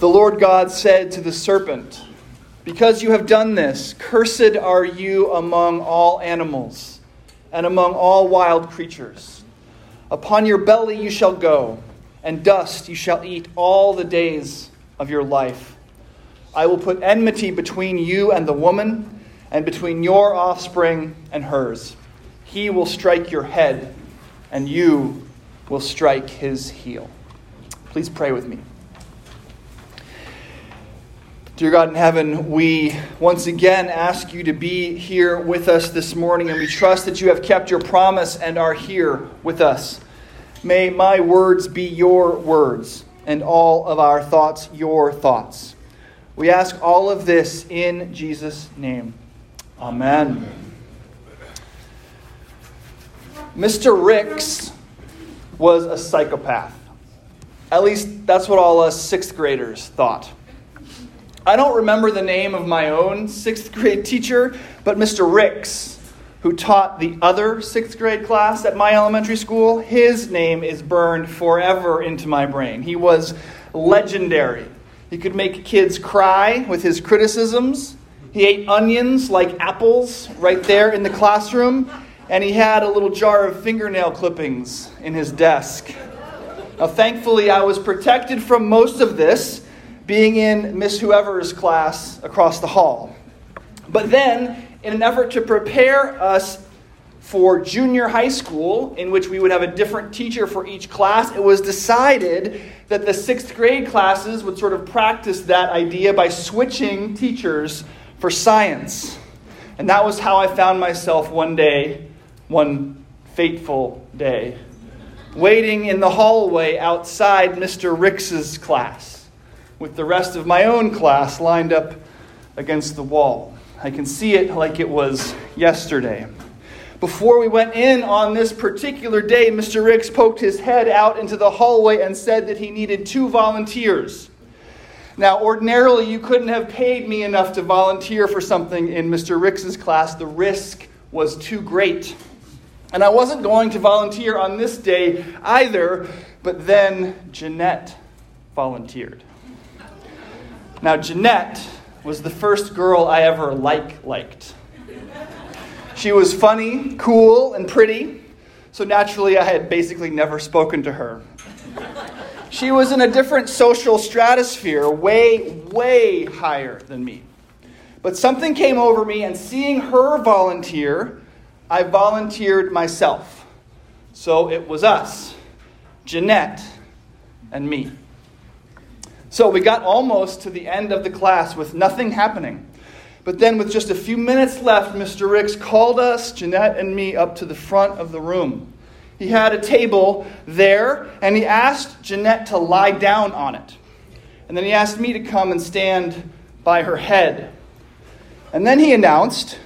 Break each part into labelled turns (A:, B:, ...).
A: The Lord God said to the serpent, Because you have done this, cursed are you among all animals and among all wild creatures. Upon your belly you shall go, and dust you shall eat all the days of your life. I will put enmity between you and the woman, and between your offspring and hers. He will strike your head, and you will strike his heel. Please pray with me. Dear God in heaven, we once again ask you to be here with us this morning, and we trust that you have kept your promise and are here with us. May my words be your words, and all of our thoughts your thoughts. We ask all of this in Jesus' name. Amen. Mr. Ricks was a psychopath. At least that's what all us sixth graders thought. I don't remember the name of my own sixth grade teacher, but Mr. Ricks, who taught the other sixth grade class at my elementary school, his name is burned forever into my brain. He was legendary. He could make kids cry with his criticisms. He ate onions like apples right there in the classroom, and he had a little jar of fingernail clippings in his desk. Now, thankfully, I was protected from most of this being in Miss Whoever's class across the hall. But then, in an effort to prepare us for junior high school, in which we would have a different teacher for each class, it was decided that the sixth grade classes would sort of practice that idea by switching teachers for science. And that was how I found myself one day, one fateful day, waiting in the hallway outside Mr. Ricks's class with the rest of my own class lined up against the wall. I can see it like it was yesterday. Before we went in on this particular day, Mr. Ricks poked his head out into the hallway and said that he needed two volunteers. Now, ordinarily, you couldn't have paid me enough to volunteer for something in Mr. Ricks's class. The risk was too great. And I wasn't going to volunteer on this day either, but then Jeanette volunteered. Now, Jeanette was the first girl I ever like liked. She was funny, cool, and pretty, so naturally I had basically never spoken to her. She was in a different social stratosphere, way, way higher than me. But something came over me, and seeing her volunteer, I volunteered myself. So it was us, Jeanette and me. So we got almost to the end of the class with nothing happening. But then, with just a few minutes left, Mr. Ricks called us, Jeanette and me, up to the front of the room. He had a table there, and he asked Jeanette to lie down on it. And then he asked me to come and stand by her head. And then he announced,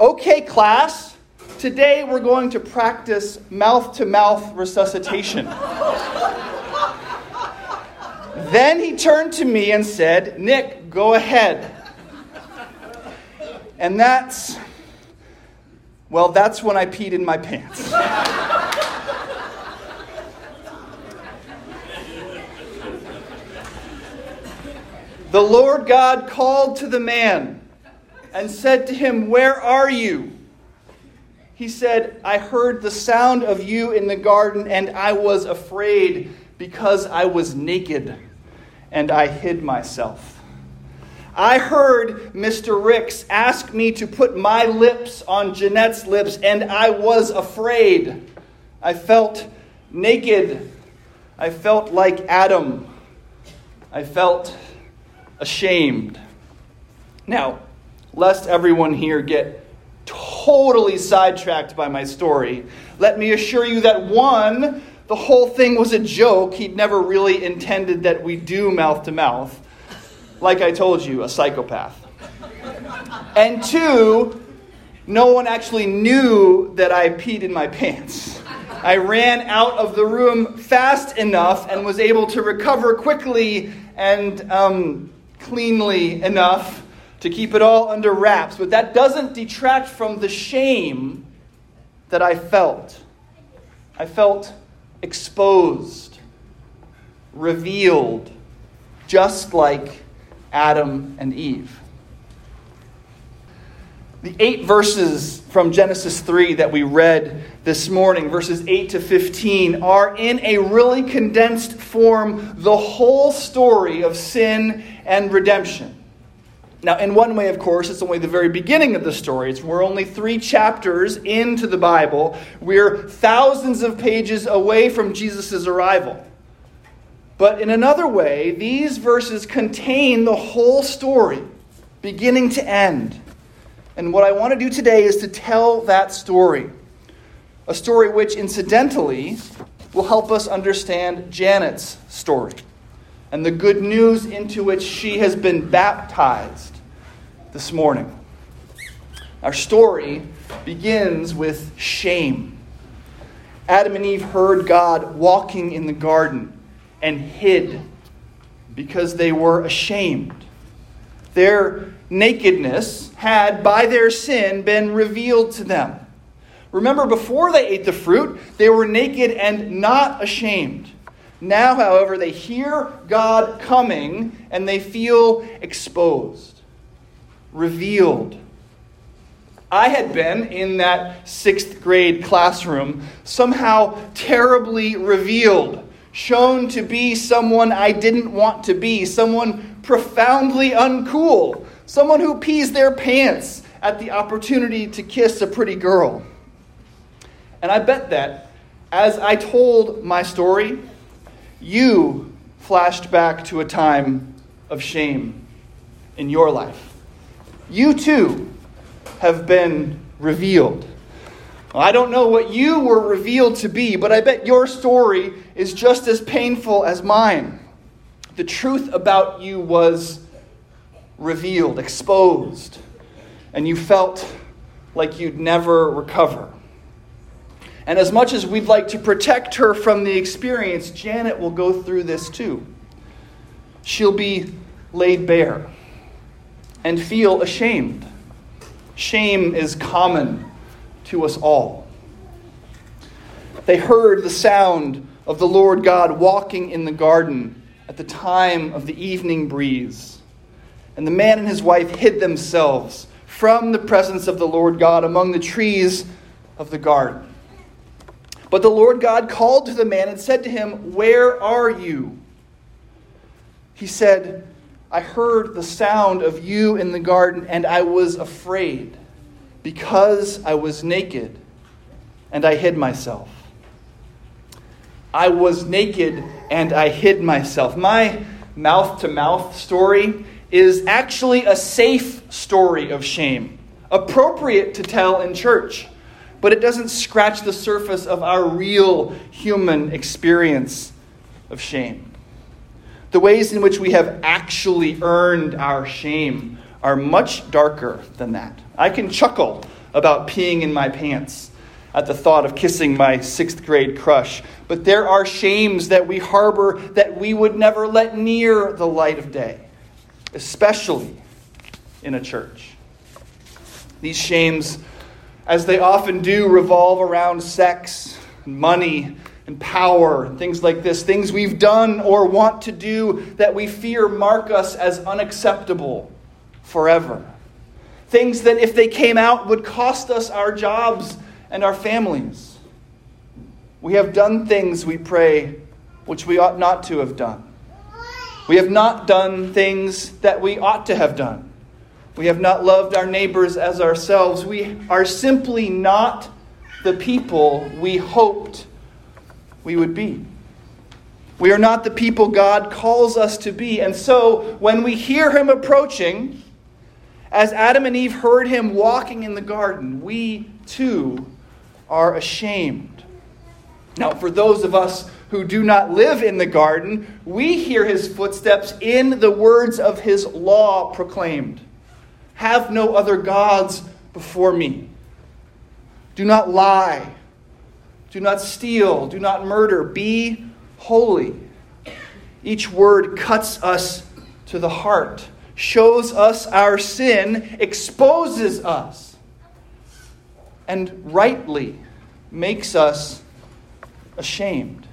A: Okay, class, today we're going to practice mouth to mouth resuscitation. Then he turned to me and said, Nick, go ahead. And that's, well, that's when I peed in my pants. the Lord God called to the man and said to him, Where are you? He said, I heard the sound of you in the garden, and I was afraid because I was naked and I hid myself. I heard Mr. Ricks ask me to put my lips on Jeanette's lips, and I was afraid. I felt naked. I felt like Adam. I felt ashamed. Now, lest everyone here get totally sidetracked by my story, let me assure you that one, the whole thing was a joke. He'd never really intended that we do mouth to mouth. Like I told you, a psychopath. And two, no one actually knew that I peed in my pants. I ran out of the room fast enough and was able to recover quickly and um, cleanly enough to keep it all under wraps. But that doesn't detract from the shame that I felt. I felt exposed, revealed, just like Adam and Eve. The eight verses from Genesis 3 that we read this morning, verses 8 to 15, are in a really condensed form the whole story of sin and redemption. Now, in one way, of course, it's only the very beginning of the story. It's, we're only three chapters into the Bible. We're thousands of pages away from Jesus' arrival. But in another way, these verses contain the whole story, beginning to end. And what I want to do today is to tell that story. A story which, incidentally, will help us understand Janet's story and the good news into which she has been baptized this morning. Our story begins with shame. Adam and Eve heard God walking in the garden and hid because they were ashamed. Their nakedness had, by their sin, been revealed to them. Remember, before they ate the fruit, they were naked and not ashamed. Now, however, they hear God coming and they feel exposed, revealed. I had been in that sixth grade classroom, somehow terribly revealed, shown to be someone I didn't want to be, someone profoundly uncool, someone who pees their pants at the opportunity to kiss a pretty girl. And I bet that as I told my story, you flashed back to a time of shame in your life. You too have been revealed. I don't know what you were revealed to be, but I bet your story is just as painful as mine. The truth about you was revealed, exposed, and you felt like you'd never recover. And as much as we'd like to protect her from the experience, Janet will go through this too. She'll be laid bare and feel ashamed. Shame is common to us all. They heard the sound of the Lord God walking in the garden at the time of the evening breeze. And the man and his wife hid themselves from the presence of the Lord God among the trees of the garden. But the Lord God called to the man and said to him, Where are you? He said, I heard the sound of you in the garden, and I was afraid because I was naked, and I hid myself. I was naked and I hid myself. My mouth to mouth story is actually a safe story of shame, appropriate to tell in church, but it doesn't scratch the surface of our real human experience of shame. The ways in which we have actually earned our shame are much darker than that. I can chuckle about peeing in my pants at the thought of kissing my sixth grade crush, but there are shames that we harbor that we would never let near the light of day especially in a church. These shames, as they often do, revolve around sex, money, and power, and things like this, things we've done or want to do that we fear mark us as unacceptable forever. Things that, if they came out, would cost us our jobs and our families. We have done things, we pray, which we ought not to have done. We have not done things that we ought to have done. We have not loved our neighbors as ourselves. We are simply not the people we hoped we would be. We are not the people God calls us to be. And so, when we hear him approaching, as Adam and Eve heard him walking in the garden, we too are ashamed. Now, for those of us who do not live in the garden, we hear his footsteps in the words of his law proclaimed Have no other gods before me. Do not lie. Do not steal. Do not murder. Be holy. Each word cuts us to the heart, shows us our sin, exposes us, and rightly makes us ashamed.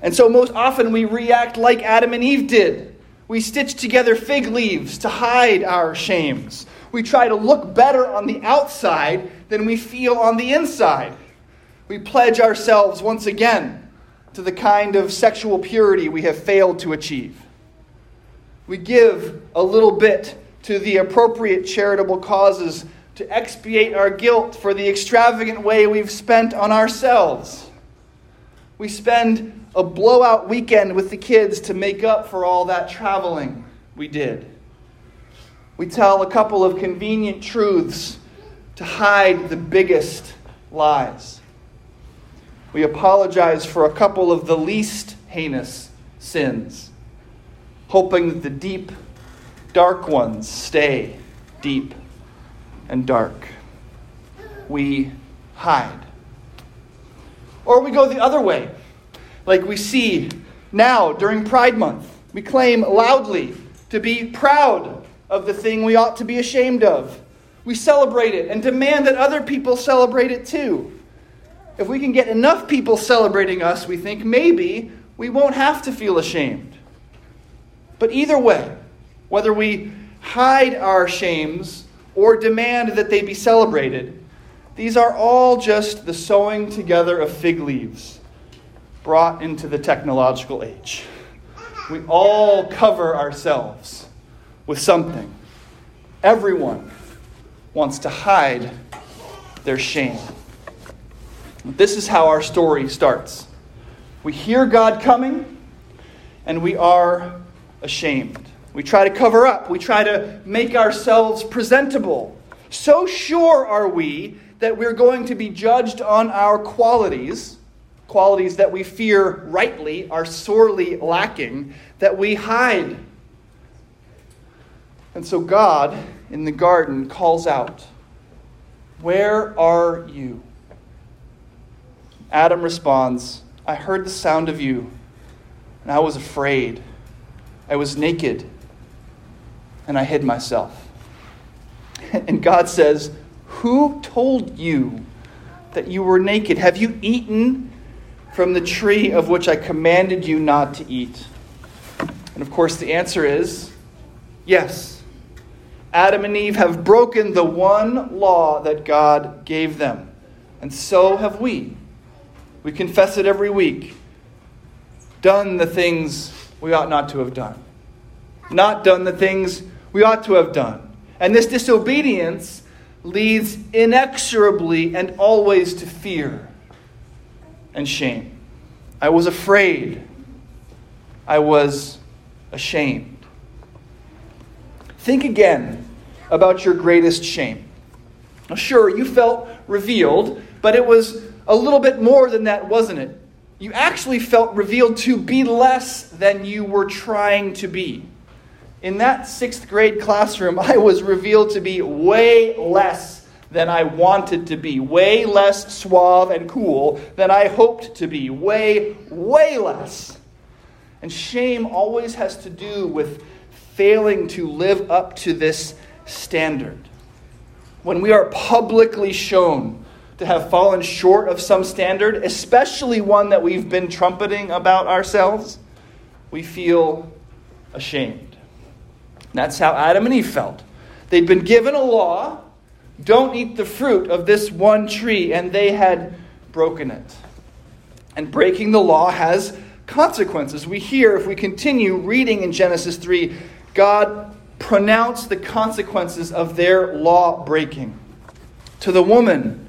A: And so, most often, we react like Adam and Eve did. We stitch together fig leaves to hide our shames. We try to look better on the outside than we feel on the inside. We pledge ourselves once again to the kind of sexual purity we have failed to achieve. We give a little bit to the appropriate charitable causes to expiate our guilt for the extravagant way we've spent on ourselves. We spend a blowout weekend with the kids to make up for all that traveling we did. We tell a couple of convenient truths to hide the biggest lies. We apologize for a couple of the least heinous sins, hoping that the deep, dark ones stay deep and dark. We hide. Or we go the other way, like we see now during Pride Month. We claim loudly to be proud of the thing we ought to be ashamed of. We celebrate it and demand that other people celebrate it too. If we can get enough people celebrating us, we think maybe we won't have to feel ashamed. But either way, whether we hide our shames or demand that they be celebrated, these are all just the sewing together of fig leaves brought into the technological age. We all cover ourselves with something. Everyone wants to hide their shame. This is how our story starts. We hear God coming, and we are ashamed. We try to cover up, we try to make ourselves presentable. So sure are we that we're going to be judged on our qualities, qualities that we fear rightly are sorely lacking, that we hide. And so God in the garden calls out, Where are you? Adam responds, I heard the sound of you, and I was afraid. I was naked, and I hid myself. And God says, Who told you that you were naked? Have you eaten from the tree of which I commanded you not to eat? And of course, the answer is yes. Adam and Eve have broken the one law that God gave them, and so have we. We confess it every week. Done the things we ought not to have done. Not done the things we ought to have done. And this disobedience leads inexorably and always to fear and shame. I was afraid. I was ashamed. Think again about your greatest shame. Sure, you felt revealed, but it was a little bit more than that, wasn't it? You actually felt revealed to be less than you were trying to be. In that sixth grade classroom, I was revealed to be way less than I wanted to be, way less suave and cool than I hoped to be, way, way less. And shame always has to do with failing to live up to this standard. When we are publicly shown to have fallen short of some standard, especially one that we've been trumpeting about ourselves, we feel ashamed. That's how Adam and Eve felt. They'd been given a law don't eat the fruit of this one tree, and they had broken it. And breaking the law has consequences. We hear, if we continue reading in Genesis 3, God pronounced the consequences of their law breaking. To the woman,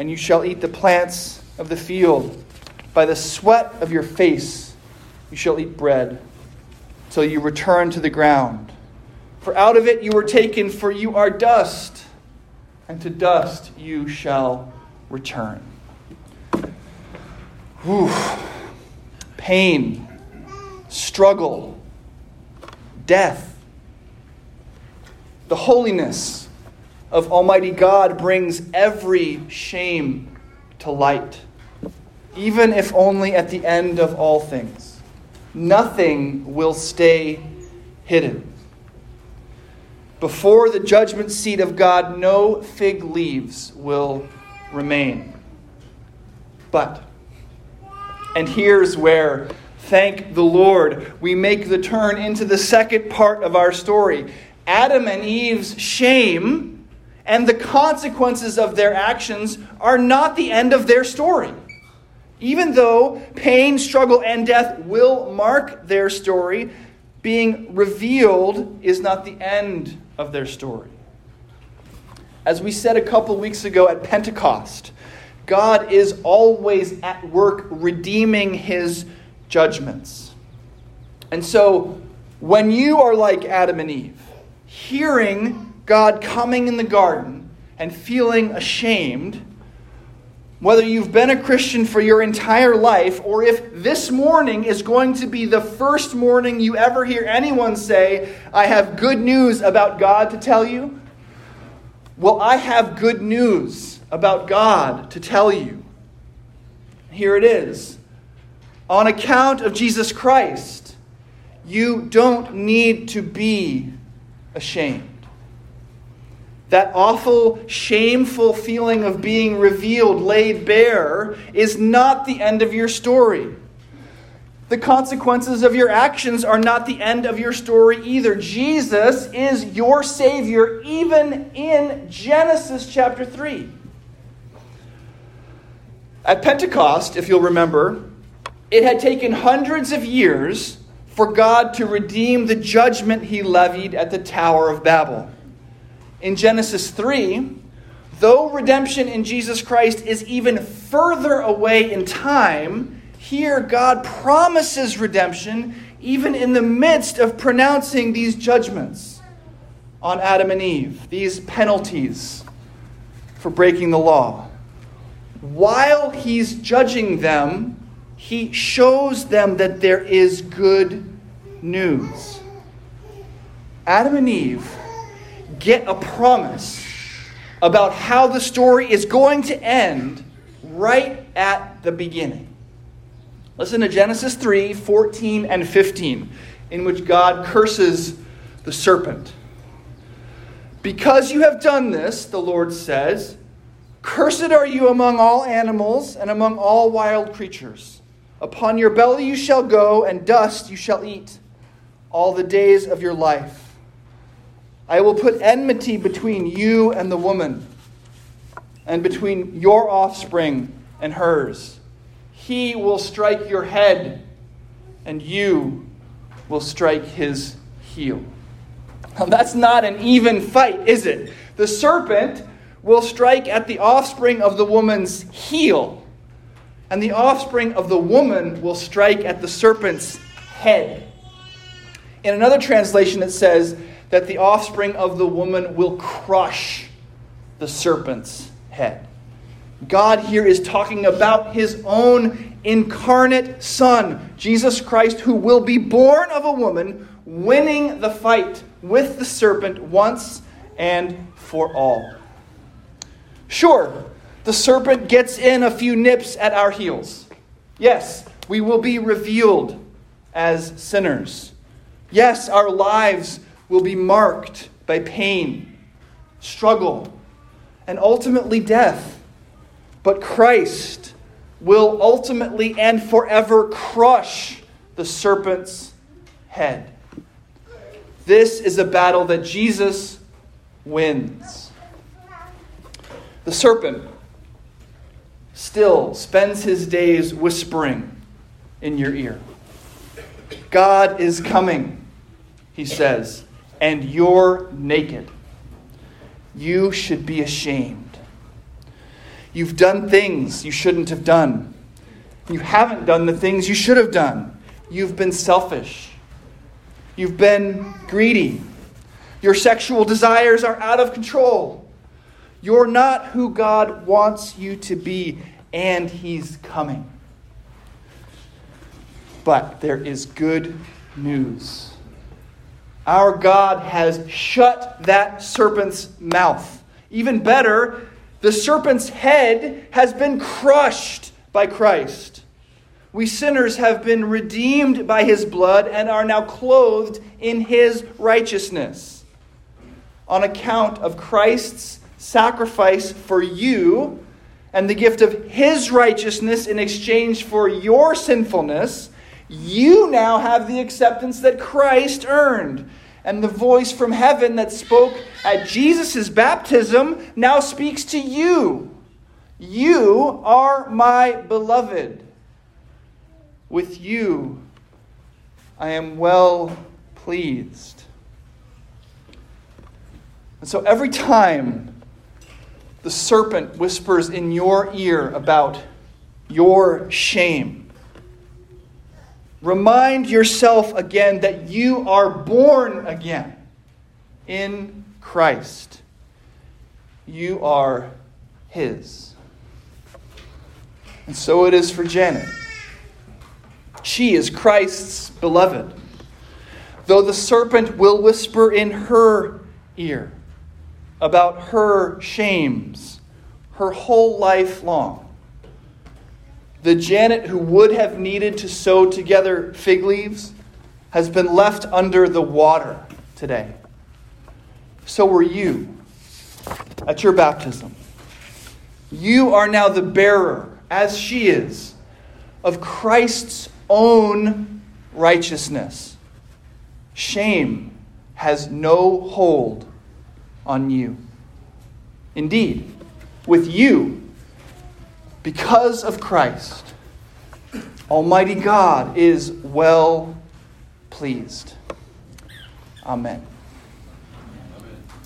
A: and you shall eat the plants of the field. By the sweat of your face you shall eat bread, till you return to the ground. For out of it you were taken, for you are dust, and to dust you shall return. Whew. pain, struggle, death. The holiness of Almighty God brings every shame to light, even if only at the end of all things. Nothing will stay hidden. Before the judgment seat of God, no fig leaves will remain. But, and here's where, thank the Lord, we make the turn into the second part of our story. Adam and Eve's shame and the consequences of their actions are not the end of their story. Even though pain, struggle, and death will mark their story, being revealed is not the end of their story. As we said a couple weeks ago at Pentecost, God is always at work redeeming his judgments. And so, when you are like Adam and Eve, hearing God coming in the garden and feeling ashamed, whether you've been a Christian for your entire life or if this morning is going to be the first morning you ever hear anyone say, I have good news about God to tell you, well, I have good news about God to tell you. Here it is. On account of Jesus Christ, you don't need to be ashamed. That awful, shameful feeling of being revealed, laid bare, is not the end of your story. The consequences of your actions are not the end of your story either. Jesus is your Savior, even in Genesis chapter 3. At Pentecost, if you'll remember, it had taken hundreds of years for God to redeem the judgment he levied at the Tower of Babel in Genesis 3, though redemption in Jesus Christ is even further away in time, here God promises redemption even in the midst of pronouncing these judgments on Adam and Eve, these penalties for breaking the law. While he's judging them, he shows them that there is good news. Adam and Eve get a promise about how the story is going to end right at the beginning. Listen to Genesis 3 14 and 15, in which God curses the serpent. Because you have done this, the Lord says, Cursed are you among all animals and among all wild creatures. Upon your belly you shall go, and dust you shall eat all the days of your life. I will put enmity between you and the woman, and between your offspring and hers. He will strike your head, and you will strike his heel. Now, that's not an even fight, is it? The serpent will strike at the offspring of the woman's heel, and the offspring of the woman will strike at the serpent's head. In another translation, it says, that the offspring of the woman will crush the serpent's head. God here is talking about his own incarnate Son, Jesus Christ, who will be born of a woman, winning the fight with the serpent once and for all. Sure, the serpent gets in a few nips at our heels. Yes, we will be revealed as sinners. Yes, our lives will be marked by pain, struggle, and ultimately death. But Christ will ultimately and forever crush the serpent's head. This is a battle that Jesus wins. The serpent still spends his days whispering in your ear. God is coming, he says and you're naked. You should be ashamed. You've done things you shouldn't have done. You haven't done the things you should have done. You've been selfish. You've been greedy. Your sexual desires are out of control. You're not who God wants you to be, and He's coming. But there is good news. Our God has shut that serpent's mouth. Even better, the serpent's head has been crushed by Christ. We sinners have been redeemed by his blood and are now clothed in his righteousness. On account of Christ's sacrifice for you and the gift of his righteousness in exchange for your sinfulness, you now have the acceptance that Christ earned. And the voice from heaven that spoke at Jesus' baptism now speaks to you. You are my beloved. With you I am well pleased. And so every time the serpent whispers in your ear about your shame, remind yourself again that you are born again in Christ. You are His. And so it is for Janet. She is Christ's beloved. Though the serpent will whisper in her ear about her shames her whole life long, the Janet who would have needed to sew together fig leaves has been left under the water today. So were you at your baptism. You are now the bearer, as she is, of Christ's own righteousness. Shame has no hold on you. Indeed, with you, because of Christ, Almighty God is well pleased. Amen.